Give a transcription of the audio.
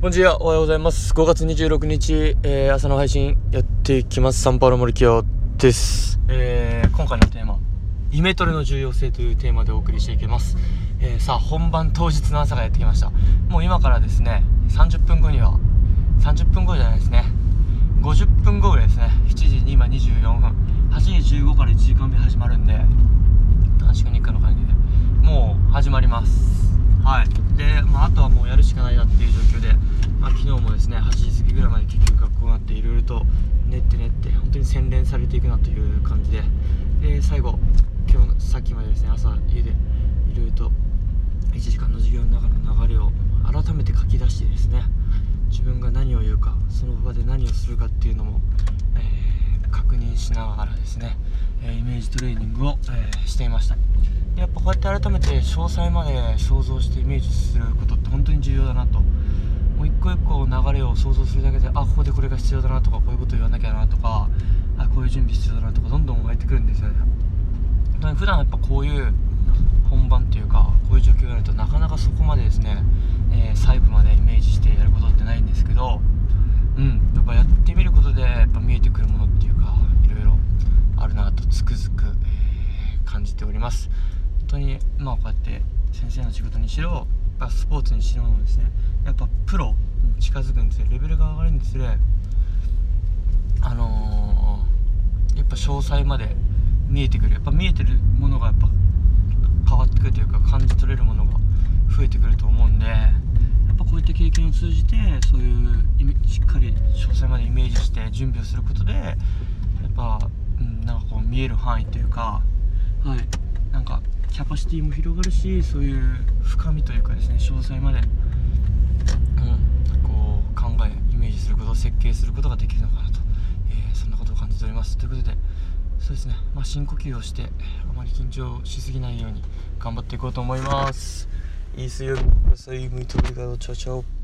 こんにちは、おはようございます。5月26日、えー朝の配信やっていきます。サンパウロ森清です。えー今回のテーマ、イメトレの重要性というテーマでお送りしていきます。えーさあ、本番当日の朝がやってきました。もう今からですね、30分後には、30分後じゃないですね、50分後ぐらいですね、7時に今24分、8時15から1時間目始まるんで、短縮日課の感じでもう始まりますはいで、まあ、あとはもうやるしかないなっていう状況で、まあ、昨日もですね8時過ぎぐらいまで結局学校があっていろいろと練って練って本当に洗練されていくなという感じでで最後今日さっきまでですね朝家でいろいろと1時間の授業の中の流れを改めて書き出してですね自分が何を言うかその場で何をするかっていうのも、えー確認しながらですね、えイメージトレーニングを、えーしていました。やっこうやって改めて詳細まで想像してイメージすることって本当に重要だなと。もう一個一個流れを想像するだけであここでこれが必要だなとかこういうこと言わなきゃなとかあこういう準備必要だなとかどんどん湧いてくるんですよね。普段やっぱこういう本番っていうかこういう状況があるとなかなかそこまでですね、えー細部までイメージしてやることってないんですけどうんやっぱやってみることでやっぱ見えてくるものっていうかいろいろあるなとつくづく、感じております。当にまあこうやって先生の仕事にしろやっぱスポーツにしろですねやっぱプロに近づくんですよレベルが上がるにつれあのーやっぱ詳細まで見えてくる。やっぱ見えてるものがやっぱ変わってくるというか感じ取れるものが増えてくると思うんでやっぱこういった経験を通じてそういうしっかり詳細までイメージして準備をすることでやっぱ、うん、なんかこう見える範囲というかはい。なんかキャパシティも広がるしそういう深みというかですね詳細まで、うん、こう考えイメージすること設計することができるのかなと、えーそんなことを感じておりますということでそうですね、まあ、深呼吸をしてあまり緊張しすぎないように頑張っていこうと思いますいい水曜日ください。muito obrigado. Tchau, tchau.